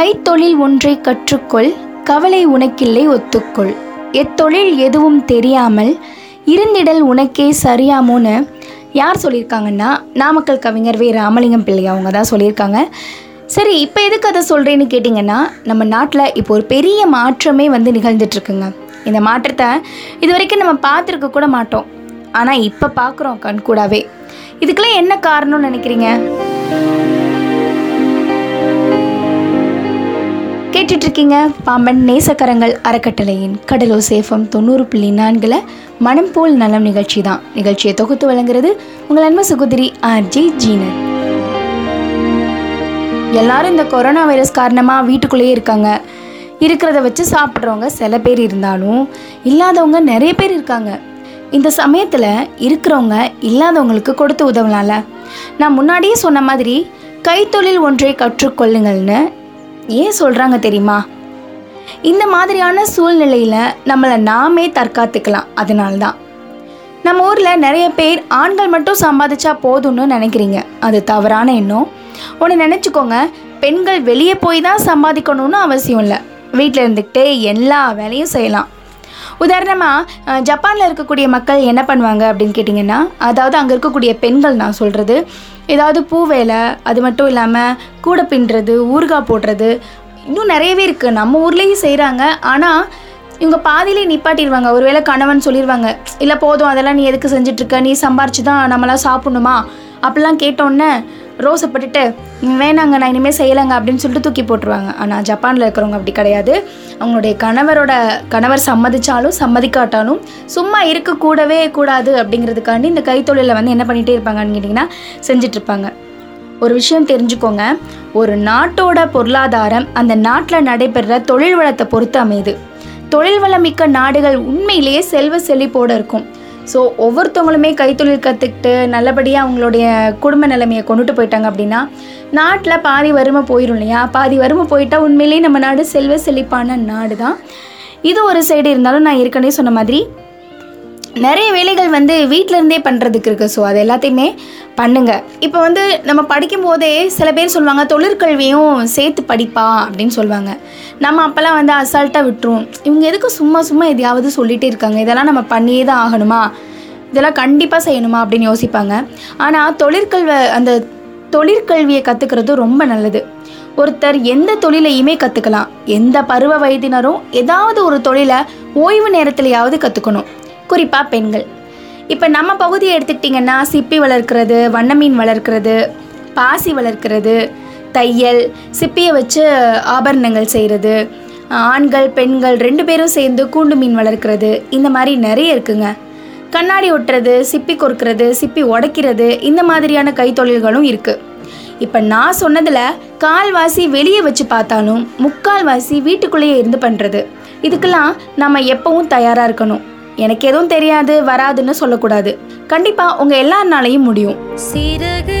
கைத்தொழில் ஒன்றை கற்றுக்கொள் கவலை உனக்கில்லை ஒத்துக்கொள். எத்தொழில் எதுவும் தெரியாமல் இருந்திடல் உனக்கே சரியாமோன்னு யார் சொல்லியிருக்காங்கன்னா நாமக்கல் கவிஞர் வே. ராமலிங்கம் பிள்ளை அவங்க தான் சொல்லியிருக்காங்க சரி இப்போ எதுக்கு அதை சொல்கிறேன்னு கேட்டிங்கன்னா நம்ம நாட்டில் இப்போ ஒரு பெரிய மாற்றமே வந்து நிகழ்ந்துட்டுருக்குங்க. இந்த மாற்றத்தை இது வரைக்கும் நம்ம பார்த்துருக்க கூட மாட்டோம். ஆனால் இப்போ பார்க்குறோம் கண்கூடாவே இதுக்கெல்லாம் என்ன காரணம்னு நினைக்கிறீங்க? கேட்டுட்ருக்கீங்க. பாம்பன் நேசக்கரங்கள் அறக்கட்டளையின் கடலோ சேஃபம் தொண்ணூறு புள்ளி நான்கில் மனம் போல் நலம் நிகழ்ச்சி தான் நிகழ்ச்சியை தொகுத்து வழங்குறது உங்கள் அன்பு சுகுதிரி ஆர்ஜி ஜீனர் எல்லாரும் இந்த கொரோனா வைரஸ் காரணமாக வீட்டுக்குள்ளேயே இருக்காங்க. இருக்கிறத வச்சு சாப்பிட்றவங்க சில பேர் இருந்தாலும் இல்லாதவங்க நிறைய பேர் இருக்காங்க. இந்த சமயத்தில் இருக்கிறவங்க இல்லாதவங்களுக்கு கொடுத்து உதவலாம்ல. நான் முன்னாடியே சொன்ன மாதிரி கைத்தொழில் ஒன்றை கற்றுக்கொள்ளுங்கள்னு ஏன் சொல்கிறாங்க தெரியுமா? இந்த மாதிரியான சூழ்நிலையில் நம்மளை நாமே தற்காத்துக்கலாம். அதனால தான் நம்ம ஊரில் நிறைய பேர் ஆண்கள் மட்டும் சம்பாதிச்சா போதும்னு நினைக்கிறீங்க. அது தவறான எண்ணம். ஒன்று நினச்சிக்கோங்க பெண்கள் வெளியே போய் தான் சம்பாதிக்கணும்னு அவசியம் இல்லை. வீட்டில் இருந்துக்கிட்டே எல்லா வேலையும் செய்யலாம். உதாரணமாக ஜப்பானில் இருக்கக்கூடிய மக்கள் என்ன பண்ணுவாங்க அப்படின்னு கேட்டிங்கன்னா அதாவது அங்கே இருக்கக்கூடிய பெண்கள் நான் சொல்கிறது ஏதாவது பூ வேலை அது மட்டும் இல்லாமல் கூடை பின்னுறது ஊறுகாய் போடுறது இன்னும் நிறையவே இருக்குது நம்ம ஊர்லேயும் செய்கிறாங்க ஆனால் இவங்க பாதியிலே நிப்பாட்டிடுவாங்க. ஒருவேளை கணவன் சொல்லிடுவாங்க இல்லை போதும். அதெல்லாம் நீ எதுக்கு செஞ்சிட்ருக்க நீ சம்பாரிச்சு தான் நம்மளாம் சாப்பிடணுமா? அப்படிலாம் கேட்டோன்னே ரோஸை பட்டுட்டு வேணாங்க நான் இனிமேல் செய்யலைங்க அப்படின்னு சொல்லிட்டு தூக்கி போட்டுருவாங்க. ஆனால் ஜப்பானில் இருக்கிறவங்க அப்படி கிடையாது. அவங்களுடைய கணவரோட கணவர் சம்மதிச்சாலும் சம்மதிக்காட்டாலும் சும்மா இருக்க கூடவே கூடாது அப்படிங்கிறதுக்காண்டி இந்த கைத்தொழிலை வந்து என்ன பண்ணிகிட்டே இருப்பாங்கன்னு கேட்டிங்கன்னா செஞ்சிட்ருப்பாங்க. ஒரு விஷயம் தெரிஞ்சுக்கோங்க. ஒரு நாட்டோட பொருளாதாரம் அந்த நாட்டில் நடைபெறுற தொழில் வளத்தை பொறுத்து அமையுது. தொழில் வளமிக்க நாடுகள் உண்மையிலேயே செல்வ செழிப்போடு இருக்கும். ஸோ ஒவ்வொருத்தவங்களுமே கைத்தொழில் கற்றுக்கிட்டு நல்லபடியாக அவங்களுடைய குடும்ப நிலைமையை கொண்டுட்டு போயிட்டாங்க அப்படின்னா நாட்டில் பாதி வறுமை போயிடும் இல்லையா? பாதி வறுமை போயிட்டால் உண்மையிலேயே நம்ம நாடு செல்வ செழிப்பான நாடு தான் இது ஒரு சைடு இருந்தாலும் நான் ஏற்கனவே சொன்ன மாதிரி நிறைய வேலைகள் வந்து வீட்டிலேருந்தே பண்ணுறதுக்கு இருக்குது ஸோ அது எல்லாத்தையுமே பண்ணுங்கள் இப்போ வந்து நம்ம படிக்கும் போதே சில பேர் சொல்லுவாங்க தொழிற்கல்வியும் சேர்த்து படிப்பா அப்படின்னு சொல்லுவாங்க. நம்ம அப்போல்லாம் வந்து அசால்ட்டாக விட்டுரும் இவங்க எதுக்கு சும்மா சும்மா எதையாவது சொல்லிகிட்டே இருக்காங்க? இதெல்லாம் நம்ம பண்ணியே தான் ஆகணுமா? இதெல்லாம் கண்டிப்பாக செய்யணுமா? அப்படின்னு யோசிப்பாங்க. ஆனால் தொழிற்கல்வி அந்த தொழிற்கல்வியை கற்றுக்கிறது ரொம்ப நல்லது. ஒருத்தர் எந்த தொழிலையுமே கற்றுக்கலாம் எந்த பருவ வயதினரும் ஏதாவது ஒரு தொழிலை ஓய்வு நேரத்துலையாவது கற்றுக்கணும் குறிப்பாக பெண்கள். இப்போ நம்ம பகுதியை எடுத்துக்கிட்டிங்கன்னா சிப்பி வளர்க்குறது வண்ண மீன் வளர்க்குறது பாசி வளர்க்குறது தையல் சிப்பியை வச்சு ஆபரணங்கள் செய்கிறது ஆண்கள் பெண்கள் ரெண்டு பேரும் சேர்ந்து கூண்டு மீன் வளர்க்குறது இந்த மாதிரி நிறைய இருக்குங்க. கண்ணாடி ஒட்டுறது சிப்பி கொறுக்கிறது சிப்பி உடைக்கிறது இந்த மாதிரியான கைத்தொழில்களும் இருக்குது இப்போ நான் சொன்னதில் கால்வாசி வெளியே வச்சு பார்த்தாலும் முக்கால்வாசி வீட்டுக்குள்ளேயே இருந்து பண்ணுறது இதுக்கெல்லாம் நம்ம எப்பவும் தயாராக இருக்கணும். எனக்கு எதுவும் தெரியாது வராதுன்னு சொல்லக்கூடாது. கண்டிப்பாக உங்கள் எல்லாருனாலையும் முடியும். சிறகுகள்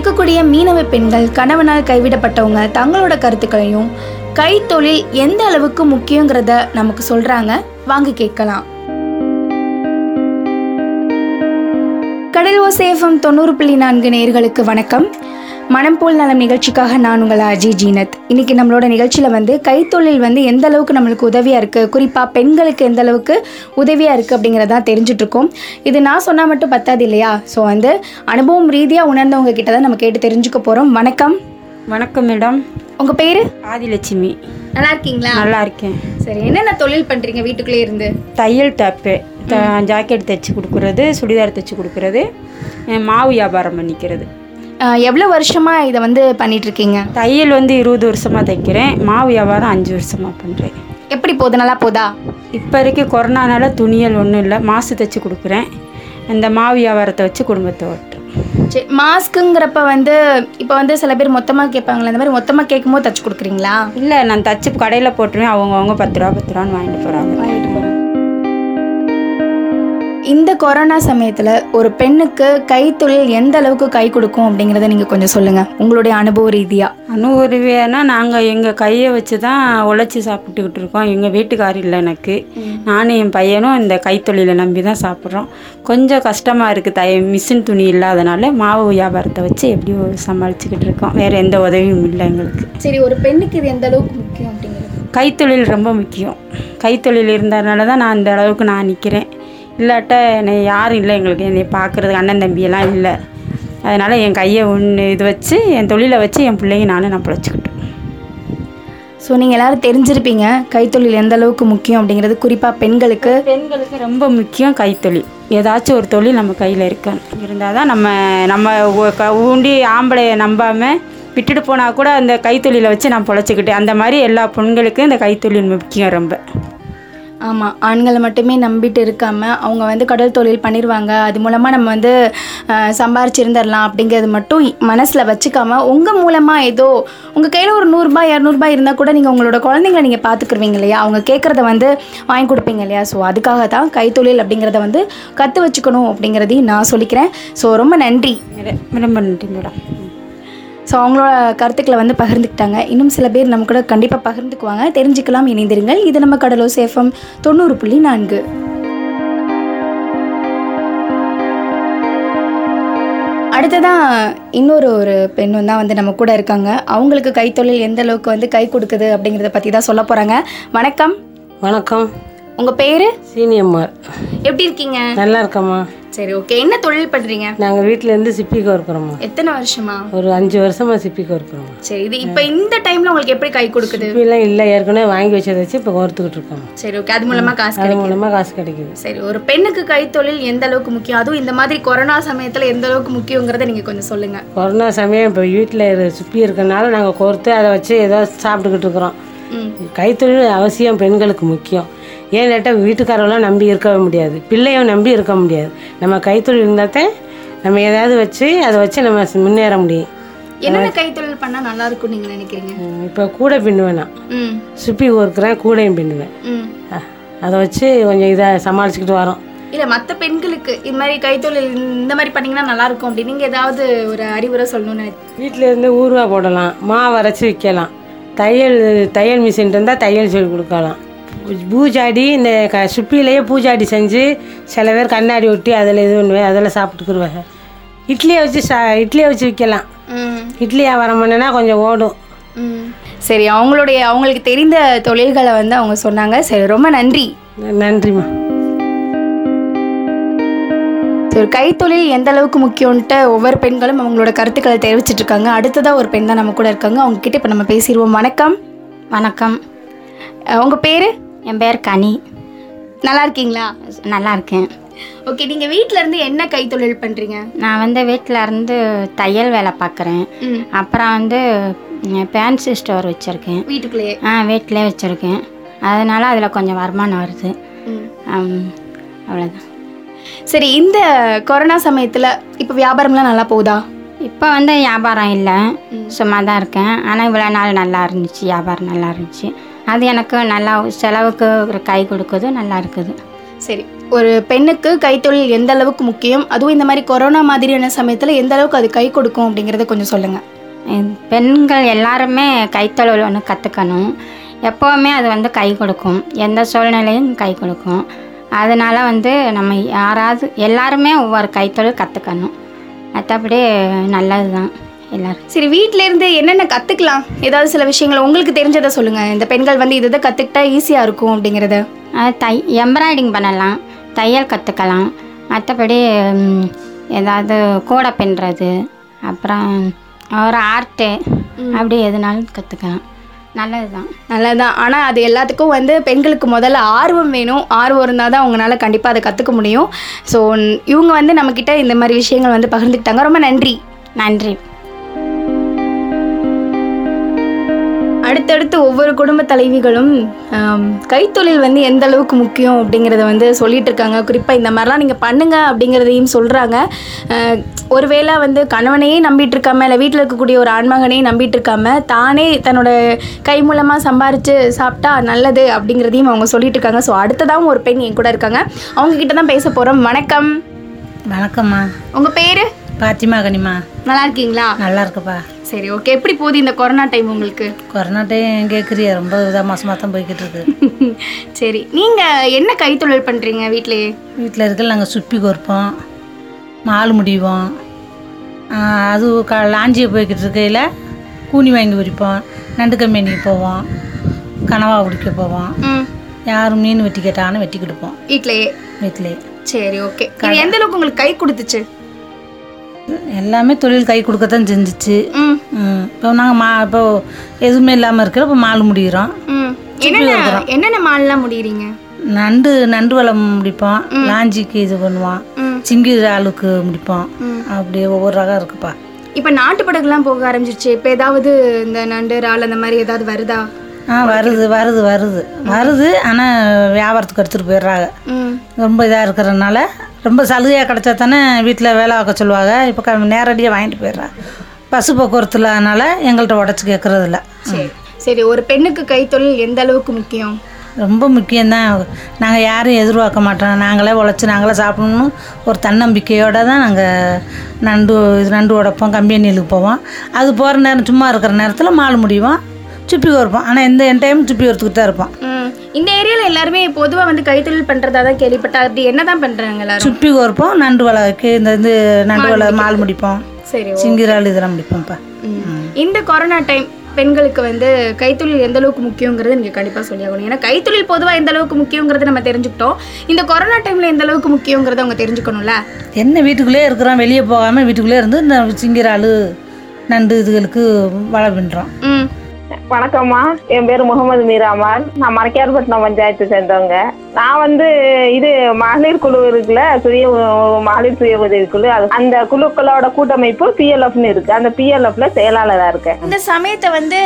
இருக்கக்கூடிய மீனவ பெண்கள் கணவனால் கைவிடப்பட்டவங்க தங்களோட கருத்துக்களையும் கைத்தொழில் எந்த அளவுக்கு முக்கியங்கிறத நமக்கு சொல்றாங்க. வாங்க கேட்கலாம். கடல் ஓசேஃபம் தொண்ணூறு புள்ளி நான்கு நேர்களுக்கு வணக்கம். மனம் போல் நலம் நிகழ்ச்சிக்காக நான் உங்கள் அஜய் ஜீனத். இன்னைக்கு நம்மளோட நிகழ்ச்சியில் வந்து கைத்தொழில் வந்து எந்த அளவுக்கு நம்மளுக்கு உதவியாக இருக்குது குறிப்பாக பெண்களுக்கு எந்த அளவுக்கு உதவியாக இருக்குது அப்படிங்கிறத தெரிஞ்சுட்டு இருக்கோம். இது நான் சொன்னால் மட்டும் பத்தாது இல்லையா? ஸோ வந்து அனுபவம் ரீதியாக உணர்ந்தவங்க கிட்ட தான் நம்ம கேட்டு தெரிஞ்சுக்க போகிறோம் வணக்கம். வணக்கம் மேடம். உங்கள் பேர்? ஆதிலட்சுமி. நல்லா இருக்கீங்களா? நல்லா இருக்கேன். சரி என்னென்ன தொழில் பண்ணுறீங்க வீட்டுக்குள்ளே இருந்து? தையல் டாப்பு. ஜாக்கெட் தைச்சி கொடுக்குறது சுடிதார் தைச்சி கொடுக்குறது மாவு வியாபாரம் பண்ணிக்கிறது. எவ்வளோ வருஷமாக இதை வந்து பண்ணிட்டு இருக்கீங்க தையல் வந்து இருபது வருஷமாக தைக்கிறேன். மாவு வியாபாரம் அஞ்சு வருஷமாக பண்ணுறேன் எப்படி போகுது? நல்லா போதா? இப்போ வரைக்கும் கொரோனானால துணியல் ஒன்றும் இல்லை. மாசு தைச்சி கொடுக்குறேன். இந்த மாவு வியாபாரத்தை வச்சு குடும்பத்தை ஓட்டுறேன். சரி மாஸ்க்குங்கிறப்ப வந்து இப்போ வந்து சில பேர் மொத்தமாக கேட்பாங்களே அந்த மாதிரி மொத்தமாக கேட்கும்போது தச்சு கொடுக்குறீங்களா? இல்லை நான் தச்சு கடையில் போட்டுருவேன். அவங்கவுங்க பத்து ரூபா பத்து ரூபான்னு வாங்கிட்டு போகிறாங்க இந்த கொரோனா சமயத்தில் ஒரு பெண்ணுக்கு கைத்தொழில் எந்த அளவுக்கு கை கொடுக்கும் அப்படிங்கிறத நீங்கள் கொஞ்சம் சொல்லுங்கள் உங்களுடைய அனுபவ ரீதியாக அனுபவியனா நாங்கள் எங்கள் கையை வச்சு தான் உழைச்சி சாப்பிட்டுக்கிட்டு இருக்கோம். எங்கள் வீட்டுக்கார் இல்லை எனக்கு. நானும் என் பையனும் இந்த கைத்தொழிலை நம்பி தான் சாப்பிட்றோம். கொஞ்சம் கஷ்டமாக இருக்குது தை மிஷின் துணி இல்லாதனால மாவு வியாபாரத்தை வச்சு எப்படியோ சமாளிச்சுக்கிட்டு இருக்கோம். வேறு எந்த உதவியும் இல்லை எங்களுக்கு. சரி ஒரு பெண்ணுக்கு இது எந்த அளவுக்கு முக்கியம் அப்படிங்கிறது? கைத்தொழில் ரொம்ப முக்கியம். கைத்தொழில் இருந்ததுனால தான் நான் இந்த அளவுக்கு நான் நிற்கிறேன் இல்லாட்ட என்னை யாரும் இல்லை எங்களுக்கு. என்னை பார்க்குறதுக்கு அண்ணன் தம்பியெல்லாம் இல்லை. அதனால் என் கையை ஒன்று இது வச்சு என் தொழிலை வச்சு என் பிள்ளைங்க நானும் நான் பிழைச்சிக்கிட்டோம் ஸோ நீங்கள் எல்லாரும் தெரிஞ்சிருப்பீங்க கைத்தொழில் எந்த அளவுக்கு முக்கியம் அப்படிங்கிறது. குறிப்பாக பெண்களுக்கு. பெண்களுக்கு ரொம்ப முக்கியம் கைத்தொழில். ஏதாச்சும் ஒரு தொழில் நம்ம கையில் இருக்கணும். இருந்தால் தான் நம்ம நம்ம ஊண்டி ஆம்பளையை நம்பாமல் விட்டுட்டு போனால் கூட அந்த கைத்தொழிலை வச்சு நான் பொழைச்சிக்கிட்டேன். அந்த மாதிரி எல்லா பெண்களுக்கும் இந்த கைத்தொழில் முக்கியம் ரொம்ப. ஆமாம் ஆண்களை மட்டுமே நம்பிட்டு இருக்காமல் அவங்க வந்து கடல் தொழில் பண்ணிடுவாங்க அது மூலமாக நம்ம வந்து சம்பாரிச்சிருந்துடலாம் அப்படிங்கிறது மட்டும் மனசில் வச்சுக்காமல் உங்கள் மூலமாக ஏதோ உங்கள் கையில் ஒரு நூறுரூபா இரநூறுபா இருந்தால் கூட நீங்கள் உங்களோட குழந்தைங்களை நீங்கள் பார்த்துக்குருவீங்க இல்லையா? அவங்க கேட்குறத வந்து வாங்கி கொடுப்பீங்க இல்லையா? ஸோ அதுக்காக தான் கைத்தொழில் அப்படிங்கிறத வந்து கற்று வச்சுக்கணும் அப்படிங்கிறதையும் நான் சொல்லிக்கிறேன். ஸோ ரொம்ப நன்றி. ரொம்ப நன்றி மேடம். ஸோ அவங்களோட கருத்துக்களை வந்து பகிர்ந்துக்கிட்டாங்க. இன்னும் சில பேர் நம்ம கூட கண்டிப்பாக பகிர்ந்துக்குவாங்க. தெரிஞ்சுக்கலாம் இணைந்திருங்கள். இது நம்ம கடலோ சேஃபம் தொண்ணூறு புள்ளி நான்கு. அடுத்ததான் இன்னொரு ஒரு பெண்ணும் தான் வந்து நம்ம கூட இருக்காங்க. அவங்களுக்கு கைத்தொழில் எந்த அளவுக்கு வந்து கை கொடுக்குது அப்படிங்கிறத பற்றி தான் சொல்ல போகிறாங்க வணக்கம். வணக்கம். உங்கள் பேர்? சீனியம்மார் எப்படி இருக்கீங்க? நல்லா இருக்கம்மா சரி ஓகே என்ன தொழில் பண்ணுறீங்க நாங்கள் வீட்டிலேருந்து சிப்பிக்கு இருக்கிறோம்மா எத்தனை வருஷமா? ஒரு அஞ்சு வருஷமா சிப்பிக்கு இருக்கிறோம்மா சரி இது இப்போ இந்த டைமில் உங்களுக்கு எப்படி கை கொடுக்குது? சிப்பிலாம் இல்லை ஏற்கனவே வாங்கி வச்சதை வச்சு இப்போ கோர்த்துக்கிட்டு இருக்கோம் சரி ஓகே அது மூலமாக காசு அது கிடைக்கும் மூலமாக காசு கிடைக்குது. சரி ஒரு பெண்ணுக்கு கைத்தொழில் எந்த அளவுக்கு முக்கியம்? அதுவும் இந்த மாதிரி கொரோனா சமயத்தில் எந்த அளவுக்கு முக்கியங்கிறத நீங்கள் கொஞ்சம் சொல்லுங்கள் கொரோனா சமயம் இப்போ வீட்டில் சுப்பி இருக்கறனால நாங்கள் கோர்த்து அதை வச்சு ஏதோ சாப்பிட்டுக்கிட்டு இருக்கிறோம். கைத்தொழில் அவசியம் பெண்களுக்கு முக்கியம். ஏன் கேட்டால் வீட்டுக்காரெல்லாம் நம்பி இருக்கவே முடியாது? பிள்ளையும் நம்பி இருக்க முடியாது. நம்ம கைத்தொழில் இருந்தால் தான் நம்ம ஏதாவது வச்சு அதை வச்சு நம்ம முன்னேற முடியும். என்னென்ன கைத்தொழில் பண்ணால் நல்லா இருக்கும்னு நீங்கள் நினைக்கிறீங்க? இப்போ கூடை பின்னுவேன் நான். ம். சுப்பி கோர்க்குறேன் கூடையும் பின்னுவேன். ம். அதை வச்சு கொஞ்சம் இதாக சமாளிச்சுக்கிட்டு வரோம். இல்லை மற்ற பெண்களுக்கு இது மாதிரி கைத்தொழில் இந்த மாதிரி பண்ணீங்கன்னா நல்லா இருக்கும் அப்படின்னு நீங்கள் ஏதாவது ஒரு அறிவுரை சொல்லணும்னு நினைக்கிறீங்க வீட்டில் இருந்து ஊறுகாய் போடலாம் மாவு அரைச்சி விற்கலாம். தையல் தையல் மிஷின் இருந்தால் தையல் சொல்லி கொடுக்கலாம். பூஜாடி இந்த க சுப்பிலேயே பூஜாடி செஞ்சு சில பேர் கண்ணாடி ஒட்டி அதில் இது பண்ணுவேன் அதில் சாப்பிட்டுக்குருவேன். இட்லியை வச்சு சா இட்லியை வச்சு விற்கலாம். ம். இட்லி வியாபாரம் பண்ணனா கொஞ்சம் ஓடும். ம். சரி அவங்களுடைய அவங்களுக்கு தெரிந்த தொழில்களை வந்து அவங்க சொன்னாங்க. சரி ரொம்ப நன்றி. நன்றிம்மா. சரி கைத்தொழில் எந்த அளவுக்கு முக்கியம்ன்ட்டு ஒவ்வொரு பெண்களும் அவங்களோட கருத்துக்களை தெரிவிச்சிட்டு இருக்காங்க. அடுத்ததாக ஒரு பெண் தான் நம்ம கூட இருக்காங்க. அவங்க கிட்ட இப்போ நம்ம பேசிடுவோம். வணக்கம். வணக்கம். அஹ் உங்க பேரு? என் பேர் கனி. நல்லா இருக்கீங்களா? நல்லா இருக்கேன். ஓகே நீங்க வீட்ல இருந்து என்ன கைத்தொழில் பண்றீங்க? நான் வந்து வீட்டில் இருந்து தையல் வேலை பார்க்குறேன் அப்புறம் வந்து ஃபேன்சி ஸ்டோர் வச்சுருக்கேன். வீட்டுக்குள்ளேயே? ஆ வீட்டிலே வச்சுருக்கேன். அதனால் அதில் கொஞ்சம் வருமானம் வருது. அவ்வளோதான் சரி இந்த கொரோனா சமயத்துல இப்போ வியாபாரம்லாம் நல்லா போகுதா? இப்போ வந்து வியாபாரம் இல்லை. சும்மா தான் இருக்கேன். ஆனால் இவ்வளோ நாள் நல்லா இருந்துச்சு. வியாபாரம் நல்லா இருந்துச்சு. அது எனக்கு நல்லா செலவுக்கு ஒரு கை கொடுக்குது நல்லா இருக்குது. சரி. ஒரு பெண்ணுக்கு கைத்தொழில் எந்த அளவுக்கு முக்கியம்? அதுவும் இந்த மாதிரி கொரோனா மாதிரியான சமயத்தில் எந்த அளவுக்கு அது கை கொடுக்கும் அப்படிங்கிறத கொஞ்சம் சொல்லுங்கள் பெண்கள் எல்லாருமே கைத்தொழில் ஒன்று கற்றுக்கணும் எப்போவுமே அது வந்து கை கொடுக்கும். எந்த சூழ்நிலையும் கை கொடுக்கும். அதனால் வந்து நம்ம யாராவது எல்லாருமே ஒவ்வொரு கைத்தொழில் கற்றுக்கணும் மற்றபடி நல்லது தான் எல்லோரும். சரி வீட்டில இருந்து என்னென்ன கற்றுக்கலாம் ஏதாவது சில விஷயங்கள் உங்களுக்கு தெரிஞ்சதை சொல்லுங்கள் இந்த பெண்கள் வந்து இதை கற்றுக்கிட்டா ஈஸியாக இருக்கும் அப்படிங்கிறத. தை எம்ப்ராய்டிங் பண்ணலாம். தையல் கற்றுக்கலாம் மற்றபடி ஏதாவது கூடை பின்னுறது. அப்புறம் ஒரு ஆர்ட்டு அப்படி எதுனாலும் கற்றுக்கலாம் நல்லது தான் நல்லதான் ஆனால் அது எல்லாத்துக்கும் வந்து பெண்களுக்கு முதல்ல ஆர்வம் வேணும். ஆர்வம் இருந்தால் தான் அவங்களால கண்டிப்பாக அதை கற்றுக்க முடியும். ஸோ இவங்க வந்து நம்மக்கிட்ட இந்த மாதிரி விஷயங்கள் வந்து பகிர்ந்துக்கிட்டாங்க. ரொம்ப நன்றி. நன்றி. அடுத்தடுத்து ஒவ்வொரு குடும்ப தலைவிகளும் கைத்தொழில் வந்து எந்த அளவுக்கு முக்கியம் அப்படிங்கிறத வந்து சொல்லிட்டு இருக்காங்க. குறிப்பாக இந்த மாதிரிலாம் நீங்கள் பண்ணுங்க அப்படிங்கிறதையும் சொல்கிறாங்க ஒருவேளை வந்து கணவனையே நம்பிட்டு இருக்காம இல்லை வீட்டில் இருக்கக்கூடிய ஒரு ஆண்மகனையும் நம்பிட்டு இருக்காம தானே தன்னோட கை மூலமாக சம்பாரித்து சாப்பிட்டா நல்லது அப்படிங்கிறதையும் அவங்க சொல்லிட்டு இருக்காங்க. ஸோ அடுத்ததாகவும் ஒரு பெண் என் கூட இருக்காங்க. அவங்க கிட்ட தான் பேச போகிறோம் வணக்கம். வணக்கம்மா. உங்கள் பேர்? பாத்திமா கனிமா. நல்லா இருக்கீங்களா? நல்லா இருக்குப்பா. சரி ஓகே எப்படி போகுது இந்த கொரோனா டைம் உங்களுக்கு? கொரோனா டைம் கேட்குறிய ரொம்ப இதாக மாசமாக தான் போய்கிட்டு இருக்கு. சரி நீங்கள் என்ன கைத்தொழில் பண்ணுறீங்க வீட்டிலேயே வீட்டில் இருக்க நாங்கள் சுப்பி கோர்ப்போம் மால் முடிவோம். அது க லாஞ்சியை போய்கிட்டு இருக்கையில் கூனி வாங்கி உரிப்போம் நண்டு கம்பெனிக்கு போவோம் கனவா பிடிக்க போவோம். ம். யார் மீன் வெட்டி கேட்டாலும் வெட்டி கொடுப்போம். வீட்லயே? வீட்டிலே சரி ஓகே எந்த அளவுக்கு உங்களுக்கு கை கொடுத்துச்சு? எல்லாமே தொழில் கை கொடுக்கத்தான் செஞ்சுச்சு. ம். ம். இப்போ நாங்கள் மா இப்போ எதுவுமே இல்லாமல் இருக்கிற இப்போ மால் முடிகிறோம் என்னென்ன மால்லாம் முடியறீங்க? நண்டு நண்டு வளம் முடிப்போம். லாஞ்சிக்கு இது பண்ணுவோம். சிங்கி ஆளுக்கு முடிப்போம். அப்படியே ஒவ்வொரு ரகம் இருக்குப்பா. இப்போ நாட்டு படகுலாம் போக ஆரம்பிச்சிருச்சு. இப்போ ஏதாவது இந்த நண்டு இறால் அந்த மாதிரி ஏதாவது வருதா? ஆ வருது வருது வருது. வருது ஆனால் வியாபாரத்துக்கு எடுத்துகிட்டு போயிடுறாங்க. ரொம்ப இதாக இருக்கிறதுனால ரொம்ப சலுகையாக கிடச்சா தானே வீட்டில் வேலை பார்க்க சொல்லுவாங்க. இப்போ க நேரடியாக வாங்கிட்டு போயிடுறாங்க. பஸ் போக்குவரத்து இல்லாதனால எங்கள்கிட்ட உடச்சி கேட்குறது இல்லை சரி சரி ஒரு பெண்ணுக்கு கைத்தொழில் எந்த அளவுக்கு முக்கியம்? ரொம்ப முக்கியம்தான் நாங்கள் யாரும் எதிர்பார்க்க மாட்டோம். நாங்களே உழைச்சி நாங்களே சாப்பிடணும்னு ஒரு தன்னம்பிக்கையோடு தான் நாங்கள் நண்டு இது நண்டு உடைப்போம் கம்பெனிகளுக்கு போவோம். அது போகிற நேரம் சும்மா இருக்கிற நேரத்தில் மால் முடிவோம். சுப்பி கோர்ப்போம் ஆனால் எந்த என் டைம் சுப்பி கோர்த்துக்கிட்டு தான் இருப்போம் இந்த ஏரியாவில் எல்லாருமே பொதுவாக வந்து கைத்தொழில் பண்ணுறதா தான் கேள்விப்பட்டா அப்படி என்ன தான் பண்ணுறாங்க எல்லாரும்? சுப்பி கோர்ப்போம் நண்டு வலைக்கு இந்த இது நண்டு வலை மால் முடிப்போம். சரி சிங்கிரால் இதெல்லாம் முடிப்போம்ப்பா. இந்த கொரோனா டைம் பெண்களுக்கு வந்து கைத்தொழில் எந்த அளவுக்கு முக்கியங்கிறத நீங்கள் கண்டிப்பாக சொல்லி ஆகணும். ஏன்னா கைத்தொழில் பொதுவாக எந்த அளவுக்கு முக்கியங்கிறத நம்ம தெரிஞ்சுக்கிட்டோம். இந்த கொரோனா டைமில் எந்த அளவுக்கு முக்கியங்கிறத அவங்க தெரிஞ்சுக்கணும்ல? என்ன வீட்டுக்குள்ளே இருக்கிறோம் வெளியே போகாமல் வீட்டுக்குள்ளே இருந்து இந்த சிங்கிரால் நண்டு இதுகளுக்கு வலை பின்னுறோம் வணக்கம்மா. என் பேர் முகமது மீராமான். நான் மரக்கார்பட்டினம் பஞ்சாயத்து சேர்ந்தவங்க. நான் வந்து இது மகளிர் குழு இருக்குல்ல சுய மகளிர் சுய உதவி குழு. அந்த குழுக்களோட கூட்டமைப்பு பிஎல்எஃப்னு இருக்கு. அந்த பிஎல்எஃப்ல செயலாளராக இருக்கேன். இந்த சமயத்தை வந்து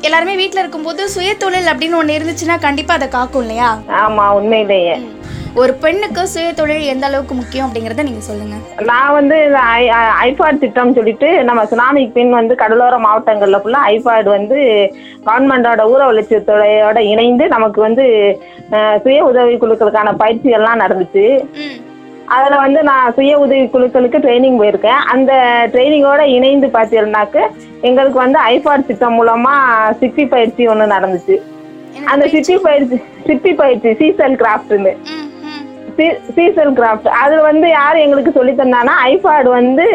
எல்லாருமே வீட்டில் இருக்கும்போது சுயதொழில் அப்படின்னு ஒன்று இருந்துச்சுன்னா கண்டிப்பாக அதை காக்கும் இல்லையா? ஆமா உண்மையிலேயே. ஒரு பெண்ணுக்கு சுயதொழில் எந்த அளவுக்கு முக்கியம் அப்படிங்கிறத நீங்கள் சொல்லுங்கள் நான் வந்து இந்த ஐபாட் திட்டம் சொல்லிட்டு நம்ம சுனாமிக்கு பின் வந்து கடலோர மாவட்டங்களில் ஃபுல்லாக ஐபாட் வந்து கவர்மெண்டோட ஊர வளர்ச்சித்துறையோட இணைந்து நமக்கு வந்து சுய உதவி குழுக்களுக்கான பயிற்சிகள்லாம் நடந்துச்சு. ம். அதில் வந்து நான் சுய உதவி குழுக்களுக்கு ட்ரைனிங் போயிருக்கேன். அந்த ட்ரைனிங்கோட இணைந்து பார்த்தீங்கன்னாக்க எங்களுக்கு வந்து ஐபாட் திட்டம் மூலமாக சிப்பி பயிற்சி ஒன்று நடந்துச்சு. அந்த சிப்பி பயிற்சி சிப்பி பயிற்சி சீசல் கிராஃப்ட்னு ம் சீசல் கிராஃப்ட் அது வந்து யார் எங்களுக்கு சொல்லி தந்தானா ஐபாட் வந்து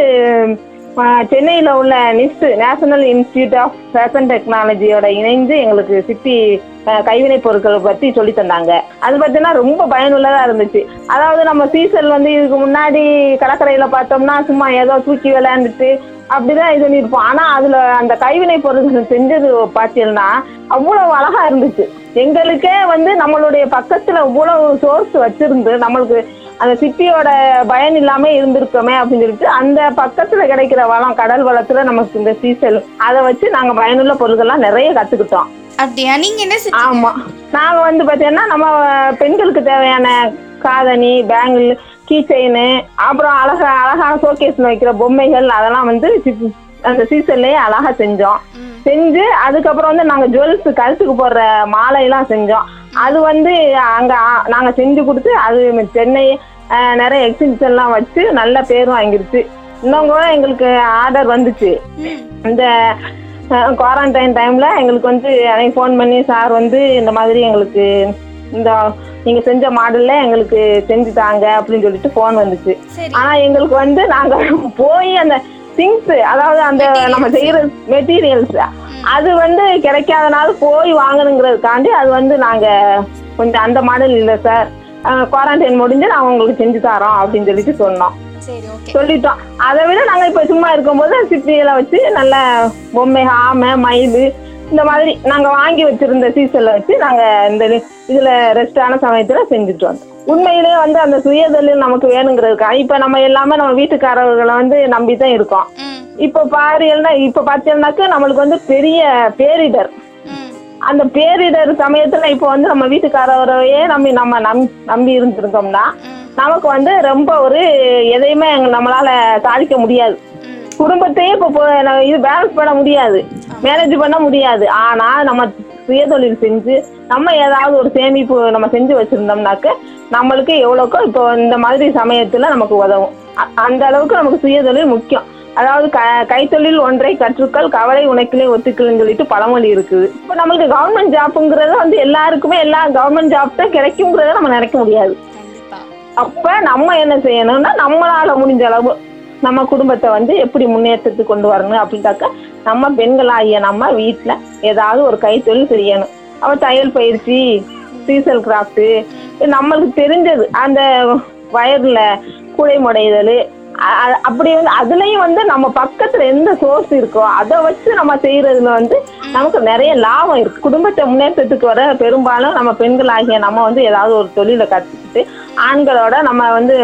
சென்னையில் உள்ள நிஸ்ட் நேஷனல் இன்ஸ்டியூட் ஆஃப் ஃபேஷன் டெக்னாலஜியோட இணைந்து எங்களுக்கு சிட்டி கைவினைப் பொருட்களை பற்றி சொல்லி தந்தாங்க. அது பார்த்தீங்கன்னா ரொம்ப பயனுள்ளதாக இருந்துச்சு. அதாவது நம்ம சீசல் வந்து இதுக்கு முன்னாடி கடற்கரையில் பார்த்தோம்னா சும்மா ஏதோ தூக்கி விளையாண்டுட்டு அப்படிதான் இது பண்ணியிருப்போம். ஆனால் அதில் அந்த கைவினைப் பொருட்கள் செஞ்சது பார்த்தீங்கன்னா அவ்வளோ அழகா இருந்துச்சு. எங்களுக்கே வந்து நம்மளுடைய பக்கத்தில் இவ்வளவு சோர்ஸ் வச்சிருந்து நம்மளுக்கு அந்த சிப்பியோட பயன் இல்லாம இருந்திருக்கோமே அப்படின்னு சொல்லிட்டு அந்த பக்கத்துல கிடைக்கிற வளம் கடல் வளத்துல நமக்கு இந்த சீசல் அதை வச்சு நாங்க பயனுள்ள பொருட்கள்லாம் நிறைய கத்துக்கிட்டோம். அப்படியா? நீங்கள் என்ன? ஆமா. நாங்க வந்து பாத்தீங்கன்னா நம்ம பெண்களுக்கு தேவையான காதணி பேங்கிள் கீ செயின் அப்புறம் அழகா அழகான ஷோகேஸ்ல வைக்கிற பொம்மைகள் அதெல்லாம் வந்து அந்த சீசன்லயே அழகா செஞ்சோம். செஞ்சு அதுக்கப்புறம் வந்து நாங்க ஜுவல்ஸ் கழுத்துக்கு போடுற மாலையெல்லாம் செஞ்சோம். அது வந்து அங்க நாங்க செஞ்சு கொடுத்து அது சென்னை நிறைய எக்ஸிபிஷன்லாம் வச்சு நல்ல பேர் வாங்கிருச்சு. இன்னும் கூட எங்களுக்கு ஆர்டர் வந்துச்சு. இந்த குவாரண்டைன் டைம்ல எங்களுக்கு வந்து எனக்கு ஃபோன் பண்ணி சார் வந்து இந்த மாதிரி எங்களுக்கு இந்த நீங்க செஞ்ச மாடல்ல எங்களுக்கு செஞ்சு தாங்க அப்படின்னு சொல்லிட்டு ஃபோன் வந்துச்சு. ஆனா எங்களுக்கு வந்து நாங்க போய் அந்த திங்ஸ் அதாவது அந்த நம்ம செய்யற மெட்டீரியல்ஸ் அது வந்து கிடைக்காதனால போய் வாங்கணுங்கிறதுக்காண்டி அது வந்து நாங்க கொஞ்சம் அந்த மாடல் இல்லை சார் குவாரண்டைன் முடிஞ்சு நான் உங்களுக்கு செஞ்சு தரோம் அப்படின்னு சொல்லிட்டு சொன்னோம். சொல்லிட்டோம். அதை விட நாங்க இப்ப சும்மா இருக்கும்போது சிப்பியில வச்சு நல்ல பொம்மை ஆமை மயில் இந்த மாதிரி நாங்க வாங்கி வச்சிருந்த சீசன்ல வச்சு நாங்க இந்த இதுல ரெஸ்டான சமயத்துல செஞ்சுட்டு வந்தோம். உண்மையிலேயே வந்து அந்த சுயதொழில் நமக்கு வேணுங்கிறதுக்காக இப்ப நம்ம எல்லாமே நம்ம வீட்டுக்காரர்களை வந்து நம்பி தான் இருக்கோம் இப்ப பாருன்னா இப்ப பார்த்தீங்கன்னாக்க நம்மளுக்கு வந்து பெரிய பேரிடர். அந்த பேரிடர் சமயத்துல இப்போ வந்து நம்ம வீட்டுக்காரரையே நம்பி நம்ம நம் நம்பி இருந்திருந்தோம்னா நமக்கு வந்து ரொம்ப ஒரு எதையுமே நம்மளால சாதிக்க முடியாது. குடும்பத்தையே இப்போ இது பேலன்ஸ் பண்ண முடியாது. மேனேஜ் பண்ண முடியாது. ஆனா நம்ம சுயதொழில் செஞ்சு நம்ம ஏதாவது ஒரு சேமிப்பு நம்ம செஞ்சு வச்சிருந்தோம்னாக்க நம்மளுக்கு எவ்வளோக்கோ இப்போ இந்த மாதிரி சமயத்துல நமக்கு உதவும். அந்த அளவுக்கு நமக்கு சுயதொழில் முக்கியம். அதாவது க கைத்தொழில் ஒன்றை கற்றுக்கள் கவலை உனக்கிலே ஒத்துக்கல்னு சொல்லிட்டு பழமொழி இருக்குது. இப்போ நம்மளுக்கு கவர்மெண்ட் ஜாப்புங்கிறத வந்து எல்லாருக்குமே எல்லா கவர்மெண்ட் ஜாப் தான் கிடைக்குங்கிறத நம்ம நினைக்க முடியாது. அப்ப நம்ம என்ன செய்யணும்னா நம்மளால முடிஞ்ச அளவு நம்ம குடும்பத்தை வந்து எப்படி முன்னேற்றத்துக்கு கொண்டு வரணும் அப்படின்னாக்க நம்ம பெண்களாகிய நம்ம வீட்டுல ஏதாவது ஒரு கைத்தொழில் செய்யணும். அவ தையல் பயிற்சி சீசல் கிராஃப்ட் நம்மளுக்கு தெரிஞ்சது. அந்த வயர்ல கூடை முடைதல் அப்படி வந்து அதுலயும் வந்து நம்ம பக்கத்துல எந்த சோர்ஸ் இருக்கோ அதை வச்சு நம்ம செய்யறதுல வந்து நமக்கு நிறைய லாபம் இருக்கு. குடும்பத்தை முன்னேற்றத்துக்கு வர பெரும்பாலும் நம்ம பெண்கள் ஆகிய நம்ம வந்து ஏதாவது ஒரு தொழிலை கத்துக்கிட்டு ஆண்களோட நம்ம வந்து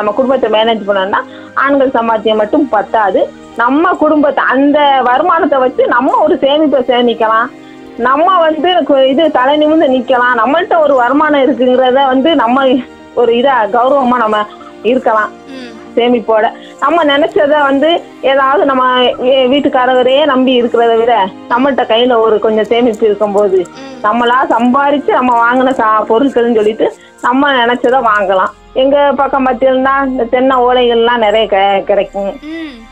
நம்ம குடும்பத்தை மேனேஜ் பண்ணோம்னா ஆண்கள் சம்பாத்தியம் மட்டும் பத்தாது. நம்ம குடும்பத்தை அந்த வருமானத்தை வச்சு நம்ம ஒரு சேமிப்பை சேமிக்கலாம். நம்ம வந்து இது தலை நிமிர்ந்து நிக்கலாம். நம்மள்ட்ட ஒரு வருமானம் இருக்குங்கிறத வந்து நம்ம ஒரு இதா கௌரவமா நம்ம இருக்கலாம். சேமிப்போட. நம்ம நினைச்சத வந்து ஏதாவது நம்ம வீட்டுக்காரவரையே நம்பி இருக்கிறத விட நம்மள்ட்ட கையில ஒரு கொஞ்சம் சேமிப்பு இருக்கும்போது நம்மளா சம்பாரிச்சு நம்ம வாங்கின சா பொருட்கள்னு சொல்லிட்டு நம்ம நினைச்சத வாங்கலாம். எங்க பக்கம் பார்த்தீங்கன்னா இந்த தென்னை ஓலைகள்லாம் நிறைய கெ- கிடைக்கும்.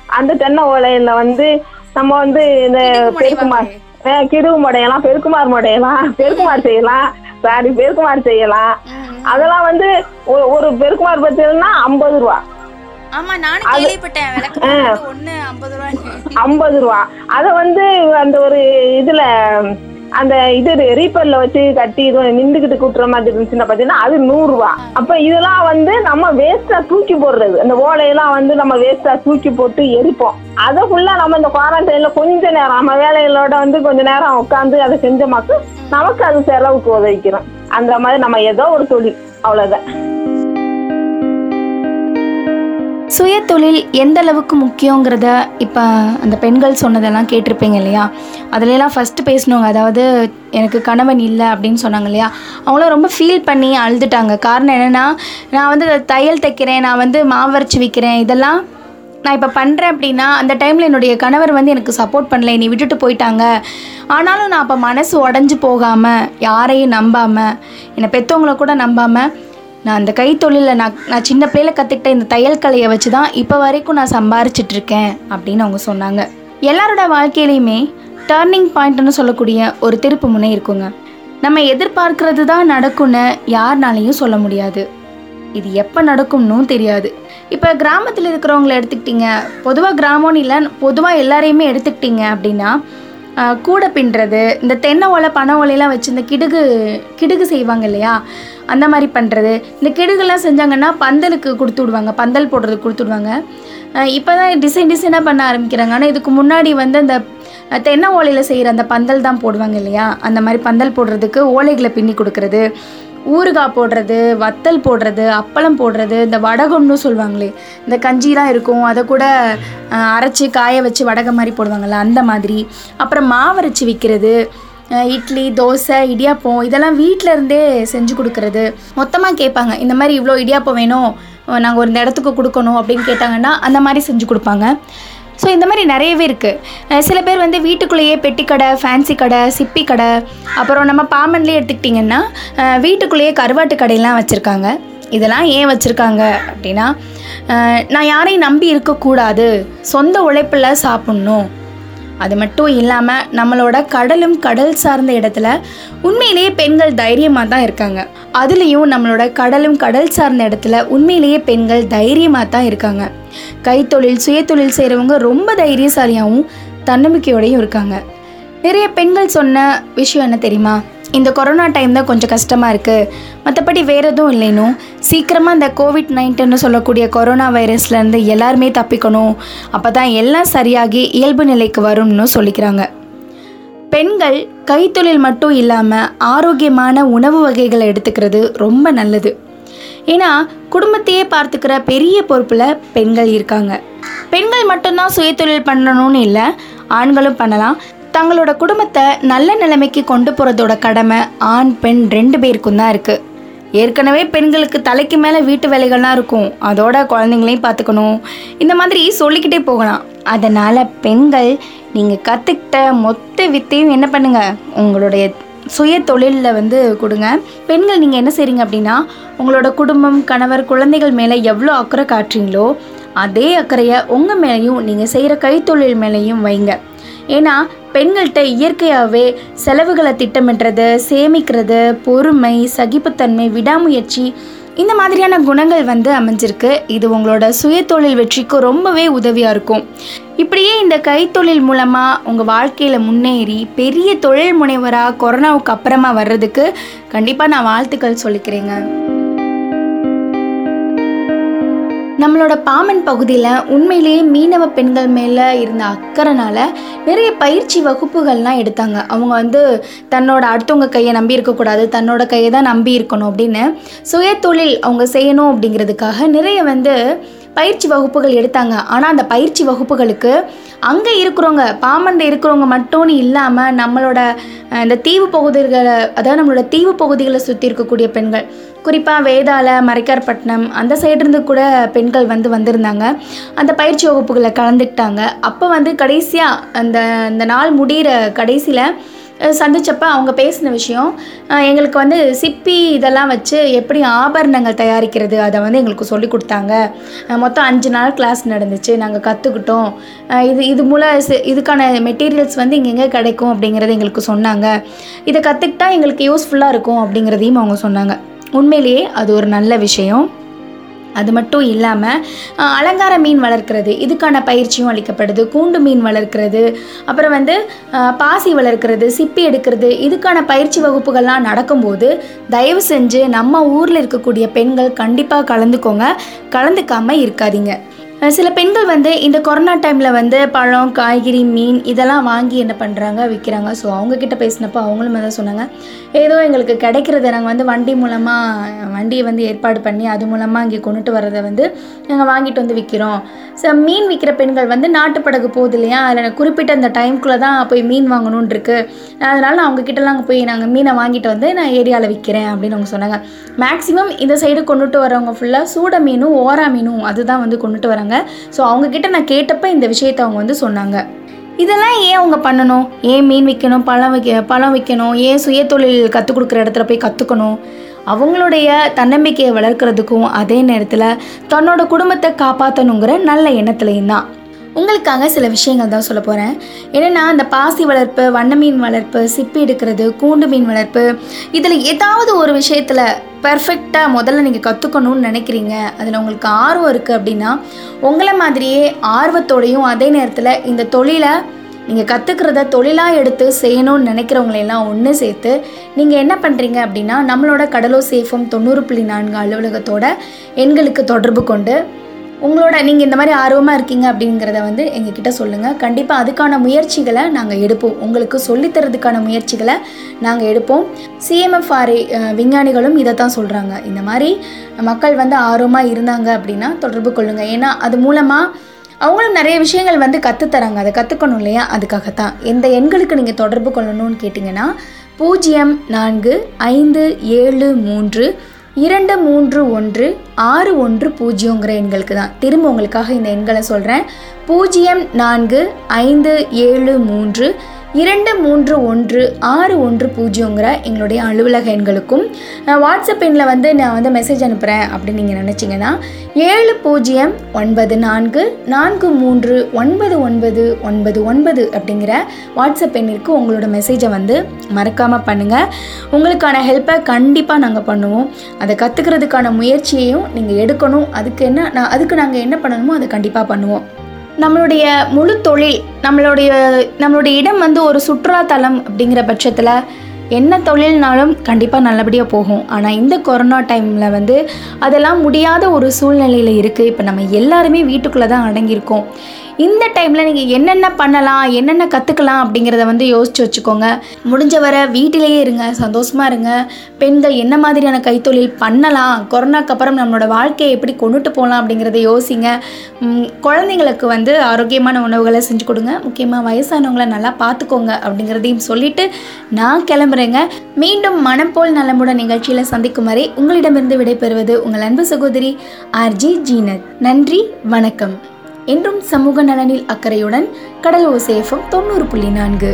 அந்த தென்னை ஓலையில வந்து நம்ம வந்து இந்த பெருக்குமார் கிடுகு முடையலாம் பெருக்குமார் முடையலாம் பெருக்குமார் செய்யலாம். சாரி பெருக்குமார் செய்யலாம். அதெல்லாம் வந்து ஒரு பெருக்குமார் பார்த்தீங்கன்னா ஐம்பது ரூபா. ஐம்பது ரூபா. அதை வந்து அந்த ஒரு இதுல அந்த இது ரீப்பர்ல வச்சு கட்டி இது நின்றுகிட்டு கூட்டுற மாதிரி இருந்துச்சுன்னா பாத்தீங்கன்னா அது நூறு ரூபா அப்ப இதெல்லாம் வந்து நம்ம வேஸ்டா தூக்கி போடுறது. அந்த ஓலையெல்லாம் வந்து நம்ம வேஸ்டா தூக்கி போட்டு எரிப்போம். அதை ஃபுல்லா நம்ம இந்த குவாரண்டைன்ல கொஞ்ச நேரம் நம்ம வேலைகளோட வந்து கொஞ்ச நேரம் உட்காந்து அதை செஞ்சோமாக்கு நமக்கு அது செலவுக்கு உதவிக்கிறோம். அந்த மாதிரி நம்ம ஏதோ ஒரு தொழில் அவ்வளவுதான். சுயதொழில் எந்த அளவுக்கு முக்கியங்கிறத இப்போ அந்த பெண்கள் சொன்னதெல்லாம் கேட்டிருப்பீங்க இல்லையா? அதுலலாம் ஃபஸ்ட்டு பேசினவங்க அதாவது எனக்கு கணவன் இல்லை அப்படின்னு சொன்னாங்க இல்லையா? அவங்களாம் ரொம்ப ஃபீல் பண்ணி அழுதுட்டாங்க. காரணம் என்னென்னா நான் வந்து தையல் தைக்கிறேன் நான் வந்து மாவரைச்சி விற்கிறேன் இதெல்லாம் நான் இப்போ பண்ணுறேன் அப்படின்னா அந்த டைமில் என்னுடைய கணவர் வந்து எனக்கு சப்போர்ட் பண்ணல. என்னை விட்டுட்டு போயிட்டாங்க. ஆனாலும் நான் அப்போ மனசு உடஞ்சி போகாமல் யாரையும் நம்பாமல் என்னை பெற்றவங்கள கூட நம்பாமல் நான் அந்த கைத்தொழிலில் நான் நான் சின்ன பிள்ளையில கற்றுக்கிட்ட இந்த தையல் கலையை வச்சு தான் இப்போ வரைக்கும் நான் சம்பாரிச்சிட்ருக்கேன் அப்படின்னு அவங்க சொன்னாங்க. எல்லாரோட வாழ்க்கையிலையுமே டேர்னிங் பாயிண்ட்னு சொல்லக்கூடிய ஒரு திருப்பு முனை இருக்குங்க. நம்ம எதிர்பார்க்கறது தான் நடக்கும்னு யாருனாலையும் சொல்ல முடியாது. இது எப்போ நடக்கும்னும் தெரியாது. இப்போ கிராமத்தில் இருக்கிறவங்கள எடுத்துக்கிட்டிங்க பொதுவாக கிராமம்னு இல்லை பொதுவாக எல்லாரையுமே எடுத்துக்கிட்டிங்க அப்படின்னா கூடை பின்னுறது இந்த தென்னை ஓலை பனை ஓலையெல்லாம் வச்சு இந்த கிடுகு கிடுகு செய்வாங்க இல்லையா? அந்த மாதிரி பண்ணுறது இந்த கிடுகுலாம் செஞ்சாங்கன்னா பந்தலுக்கு கொடுத்து விடுவாங்க பந்தல் போடுறதுக்கு கொடுத்து விடுவாங்க. இப்போ தான் டிசைன் டிசைனாக பண்ண ஆரம்பிக்கிறாங்க. ஆனால் இதுக்கு முன்னாடி வந்து அந்த தென்னை ஓலையில் செய்கிற அந்த பந்தல் தான் போடுவாங்க இல்லையா? அந்த மாதிரி பந்தல் போடுறதுக்கு ஓலைகளை பின்னி கொடுக்கறது. ஊறுகாய் போடுறது வத்தல் போடுறது அப்பளம் போடுறது இந்த வடகம்னு சொல்லுவாங்களே இந்த கஞ்சிலாம் இருக்கும். அதை கூட அரைச்சி காய வச்சு வடகம் மாதிரி போடுவாங்கள்ல அந்த மாதிரி. அப்புறம் மாவரைச்சி விற்கிறது இட்லி தோசை இடியாப்பம் இதெல்லாம் வீட்டில் இருந்தே செஞ்சு கொடுக்கறது. மொத்தமாக கேட்பாங்க இந்த மாதிரி இவ்வளோ இடியாப்பம் வேணும் நாங்கள் ஒரு இந்த இடத்துக்கு கொடுக்கணும் அப்படின்னு கேட்டாங்கன்னா அந்த மாதிரி செஞ்சு கொடுப்பாங்க. ஸோ இந்த மாதிரி நிறையவே இருக்குது சில பேர் வந்து வீட்டுக்குள்ளேயே பெட்டி கடை ஃபேன்சி கடை சிப்பி கடை அப்புறம் நம்ம பாமன்லேயே எடுத்துக்கிட்டிங்கன்னா வீட்டுக்குள்ளேயே கருவாட்டு கடையெல்லாம் வச்சுருக்காங்க. இதெல்லாம் ஏன் வச்சுருக்காங்க அப்படின்னா நான் யாரையும் நம்பி இருக்கக்கூடாது. சொந்த உழைப்பில் சாப்பிட்ணும். அது மட்டும் இல்லாமல் நம்மளோட கடலும் கடல் சார்ந்த இடத்துல உண்மையிலேயே பெண்கள் தைரியமாக தான் இருக்காங்க. அதுலேயும் நம்மளோட கடலும் கடல் சார்ந்த இடத்துல உண்மையிலேயே பெண்கள் தைரியமாக தான் இருக்காங்க. கைத்தொழில் சுயத்தொழில் செய்கிறவங்க ரொம்ப தைரியசாலியாகவும் தன்னம்பிக்கையோடையும் இருக்காங்க. நிறைய பெண்கள் சொன்ன விஷயம் என்ன தெரியுமா? இந்த கொரோனா டைம் தான் கொஞ்சம் கஷ்டமாக இருக்குது மற்றபடி வேறு எதுவும் இல்லைனும் சீக்கிரமாக இந்த கோவிட் நைன்டீன்னு சொல்லக்கூடிய கொரோனா வைரஸ்லேருந்து எல்லாருமே தப்பிக்கணும். அப்போ தான் எல்லாம் சரியாகி இயல்பு நிலைக்கு வரும்னு சொல்லிக்கிறாங்க. பெண்கள் கைத்தொழில் மட்டும் இல்லாமல் ஆரோக்கியமான உணவு வகைகளை எடுத்துக்கிறது ரொம்ப நல்லது. ஏன்னா குடும்பத்தையே பார்த்துக்கிற பெரிய பொறுப்பில் பெண்கள் இருக்காங்க. பெண்கள் மட்டும்தான் சுயதொழில் பண்ணணும்னு இல்லை ஆண்களும் பண்ணலாம். தங்களோட குடும்பத்தை நல்ல நிலைமைக்கு கொண்டு போகிறதோட கடமை ஆண் பெண் ரெண்டு பேருக்கும் தான் இருக்குது ஏற்கனவே பெண்களுக்கு தலைக்கு மேலே வீட்டு வேலைகள்லாம் இருக்கும். அதோட குழந்தைங்களையும் பார்த்துக்கணும். இந்த மாதிரி சொல்லிக்கிட்டே போகலாம். அதனால் பெண்கள் நீங்கள் கற்றுக்கிட்ட மொத்த வித்தையும் என்ன பண்ணுங்கள் உங்களுடைய சுய தொழிலில் வந்து கொடுங்க. பெண்கள் நீங்கள் என்ன செய்றீங்க அப்படின்னா உங்களோட குடும்பம் கணவர் குழந்தைகள் மேலே எவ்வளோ அக்கறை காட்டுறீங்களோ அதே அக்கறையை உங்கள் மேலேயும் நீங்கள் செய்கிற கைத்தொழில் மேலேயும் வைங்க. ஏன்னா பெண்கள்கிட்ட இயற்கையாகவே செலவுகளை திட்டமிடுறது சேமிக்கிறது பொறுமை சகிப்புத்தன்மை விடாமுயற்சி இந்த மாதிரியான குணங்கள் வந்து அமைஞ்சிருக்கு. இது உங்களோட சுயதொழில் வெற்றிக்கு ரொம்பவே உதவியாக இருக்கும். இப்படியே இந்த கைத்தொழில் மூலமாக உங்கள் வாழ்க்கையில் முன்னேறி பெரிய தொழில் முனைவராக கொரோனாவுக்கு அப்புறமா வர்றதுக்கு கண்டிப்பாக நான் வாழ்த்துக்கள் சொல்லிக்கிறேங்க. நம்மளோட பாமன் பகுதியில் உண்மையிலேயே மீனவ பெண்கள் மேலே இருந்த அக்கறைனால நிறைய பயிற்சி வகுப்புகள்லாம் எடுத்தாங்க. அவங்க வந்து தன்னோட அடுத்தவங்க கையை நம்பி இருக்கக்கூடாது தன்னோட கையை தான் நம்பி இருக்கணும் அப்படின்னு சுய தொழில் அவங்க செய்யணும் அப்படிங்கிறதுக்காக நிறைய வந்து பயிற்சி வகுப்புகள் எடுத்தாங்க. ஆனால் அந்த பயிற்சி வகுப்புகளுக்கு அங்கே இருக்கிறவங்க பாமனில் இருக்கிறவங்க மட்டும்னு இல்லாமல் நம்மளோட இந்த தீவு பகுதிகளை அதாவது நம்மளோட தீவு பகுதிகளை சுற்றி இருக்கக்கூடிய பெண்கள். குறிப்பாக வேதாள மரைக்கார்பட்டினம் அந்த சைடுலேருந்து கூட பெண்கள் வந்து வந்திருந்தாங்க. அந்த பயிற்சி வகுப்புகளை கலந்துக்கிட்டாங்க. அப்போ வந்து கடைசியாக அந்த அந்த நாள் முடிகிற கடைசியில் சந்தித்தப்ப அவங்க பேசின விஷயம் எங்களுக்கு வந்து சிப்பி இதெல்லாம் வச்சு எப்படி ஆபரணங்கள் தயாரிக்கிறது அதை வந்து எங்களுக்கு சொல்லி கொடுத்தாங்க. மொத்தம் அஞ்சு நாள் கிளாஸ் நடந்துச்சு. நாங்கள் கற்றுக்கிட்டோம் இது இது மூலம் இதுக்கான மெட்டீரியல்ஸ் வந்து இங்கெங்கே கிடைக்கும் அப்படிங்கிறத எங்களுக்கு சொன்னாங்க. இதை கற்றுக்கிட்டா எங்களுக்கு யூஸ்ஃபுல்லாக இருக்கும் அப்படிங்கிறதையும் அவங்க சொன்னாங்க. உண்மையிலேயே அது ஒரு நல்ல விஷயம். அது மட்டும் இல்லாமல் அலங்கார மீன் வளர்க்குறது இதுக்கான பயிற்சியும் அளிக்கப்படுது கூண்டு மீன் வளர்க்குறது அப்புறம் வந்து பாசி வளர்க்குறது சிப்பி எடுக்கிறது இதுக்கான பயிற்சி வகுப்புகள்லாம் நடக்கும்போது தயவு செஞ்சு நம்ம ஊரில் இருக்கக்கூடிய பெண்கள் கண்டிப்பாக கலந்துக்கோங்க கலந்துக்காமல் இருக்காதீங்க. சில பெண்கள் வந்து இந்த கொரோனா டைமில் வந்து பழம் காய்கறி மீன் இதெல்லாம் வாங்கி என்ன பண்ணுறாங்க விற்கிறாங்க ஸோ அவங்கக்கிட்ட பேசினப்போ அவங்களும் தான் சொன்னாங்க. ஏதோ எங்களுக்கு கிடைக்கிறத நாங்கள் வந்து வண்டி மூலமாக வண்டியை வந்து ஏற்பாடு பண்ணி அது மூலமாக இங்கே கொண்டுட்டு வர்றதை வந்து நாங்கள் வாங்கிட்டு வந்து விற்கிறோம் ஸோ மீன் விற்கிற பெண்கள் வந்து நாட்டுப்படகு போகுது இல்லையா? அதில் குறிப்பிட்ட அந்த டைம்குள்ளே தான் போய் மீன் வாங்கணும்னு இருக்கு. அதனால் நான் அவங்கக்கிட்டலாம் போய் நாங்கள் மீனை வாங்கிட்டு வந்து நான் ஏரியாவில் விற்கிறேன் அப்படின்னு அவங்க சொன்னாங்க. மேக்ஸிமம் இந்த சைடு கொண்டுட்டு வரவங்க ஃபுல்லாக சூட மீனும் ஓரா மீனும் அதுதான் வந்து கொண்டுட்டு வராங்க. ஸோ அவங்கக்கிட்ட நான் கேட்டப்ப இந்த விஷயத்தை அவங்க வந்து சொன்னாங்க. இதெல்லாம் ஏன் அவங்க பண்ணணும்? ஏன் மீன் விற்கணும் பழம் விற்க பழம் விற்கணும் ஏன் சுய தொழில் கற்றுக் கொடுக்குற இடத்துல போய் கற்றுக்கணும் அவங்களுடைய தன்னம்பிக்கையை வளர்க்குறதுக்கும் அதே நேரத்தில் தன்னோட குடும்பத்தை காப்பாற்றணுங்கிற நல்ல எண்ணத்துலையும் தான். உங்களுக்காக சில விஷயங்கள் தான் சொல்ல போகிறேன் என்னென்னா இந்த பாசி வளர்ப்பு வண்ண மீன் வளர்ப்பு சிப்பி எடுக்கிறது கூண்டு மீன் வளர்ப்பு இதில் ஏதாவது ஒரு விஷயத்தில் பர்ஃபெக்டாக முதல்ல நீங்கள் கற்றுக்கணும்னு நினைக்கிறீங்க. அதில் உங்களுக்கு ஆர்வம் இருக்குது அப்படின்னா உங்களை மாதிரியே ஆர்வத்தோடையும் அதே நேரத்தில் இந்த தொழிலை நீங்கள் கற்றுக்கிறத தொழிலாக எடுத்து செய்யணும்னு நினைக்கிறவங்களையெல்லாம் ஒன்று சேர்த்து நீங்கள் என்ன பண்ணுறீங்க அப்படின்னா நம்மளோட கடலோ சேஃபம் தொண்ணூறு புள்ளி நான்கு அலுவலகத்தோட எண்களுக்கு தொடர்பு கொண்டு உங்களோட நீங்கள் இந்த மாதிரி ஆர்வமாக இருக்கீங்க அப்படிங்கிறத வந்து எங்ககிட்ட சொல்லுங்கள் கண்டிப்பாக அதுக்கான முயற்சிகளை நாங்கள் எடுப்போம். உங்களுக்கு சொல்லித்தரதுக்கான முயற்சிகளை நாங்கள் எடுப்போம். சிஎம்எஃப்ஆர்ஏ விஞ்ஞானிகளும் இதை தான் சொல்கிறாங்க இந்த மாதிரி மக்கள் வந்து ஆர்வமாக இருந்தாங்க அப்படின்னா தொடர்பு கொள்ளுங்கள் ஏன்னா அது மூலமாக அவங்களும் நிறைய விஷயங்கள் வந்து கற்றுத்தராங்க அதை கற்றுக்கணும் இல்லையா? அதுக்காகத்தான். எந்த எண்களுக்கு நீங்கள் தொடர்பு கொள்ளணும்னு கேட்டிங்கன்னா பூஜ்ஜியம் நான்கு ஐந்து ஏழு மூன்று இரண்டு மூன்று ஒன்று ஆறு ஒன்று பூஜ்ஜியங்கிற எண்களுக்கு தான். திரும்ப உங்களுக்காக இந்த எண்களை சொல்கிறேன் பூஜ்ஜியம் நான்கு ஐந்து ஏழு மூன்று இரண்டு மூன்று ஒன்று ஆறு ஒன்று பூஜ்ஜியங்கிற எங்களுடைய அலுவலக எண்களுக்கும் வாட்ஸ்அப் எண்ணில் வந்து நான் வந்து மெசேஜ் அனுப்புகிறேன் அப்படின்னு நீங்கள் நினச்சிங்கன்னா ஏழு பூஜ்ஜியம் ஒன்பது நான்கு நான்கு மூன்று ஒன்பது ஒன்பது ஒன்பது ஒன்பது அப்படிங்கிற வாட்ஸ்அப் எண்ணிற்கு உங்களோட மெசேஜை வந்து மறக்காமல் பண்ணுங்கள் உங்களுக்கான ஹெல்ப்பை கண்டிப்பாக நாங்கள் பண்ணுவோம். அதை கற்றுக்கிறதுக்கான முயற்சியையும் நீங்கள் எடுக்கணும். அதுக்கு என்ன நான் அதுக்கு நாங்கள் என்ன பண்ணணுமோ அதை கண்டிப்பாக பண்ணுவோம். நம்மளுடைய முழு தொழில் நம்மளுடைய நம்மளுடைய இடம் வந்து ஒரு சுற்றுலாத்தலம் அப்படிங்கிற பட்சத்தில் என்ன தொழில்னாலும் கண்டிப்பாக நல்லபடியாக போகும். ஆனால் இந்த கொரோனா டைமில் வந்து அதெல்லாம் முடியாத ஒரு சூழ்நிலையில் இருக்குது இப்போ நம்ம எல்லாருமே வீட்டுக்குள்ளே தான் அடங்கியிருக்கோம். இந்த டைமில் நீங்கள் என்னென்ன பண்ணலாம் என்னென்ன கற்றுக்கலாம் அப்படிங்கிறத வந்து யோசிச்சு வச்சுக்கோங்க. முடிஞ்ச வர வீட்டிலேயே இருங்க சந்தோஷமாக இருங்க. பெண்கள் என்ன மாதிரியான கைத்தொழில் பண்ணலாம் கொரோனாக்கு அப்புறம் நம்மளோட வாழ்க்கையை எப்படி கொண்டுட்டு போகலாம் அப்படிங்கிறத யோசிங்க. குழந்தைங்களுக்கு வந்து ஆரோக்கியமான உணவுகளை செஞ்சு கொடுங்க. முக்கியமாக வயசானவங்கள நல்லா பார்த்துக்கோங்க அப்படிங்கிறதையும் சொல்லிட்டு நான் கிளம்புறேங்க. மீண்டும் மனம் போல் நலமுடன் நிகழ்ச்சியில் சந்திக்கும் வரை உங்களிடமிருந்து விடைபெறுவது உங்கள் அன்பு சகோதரி ஆர்ஜி ஜீனத். நன்றி வணக்கம். என்றும் சமூக நலனில் அக்கறையுடன் கடல் தொண்ணூறு புள்ளி நான்கு.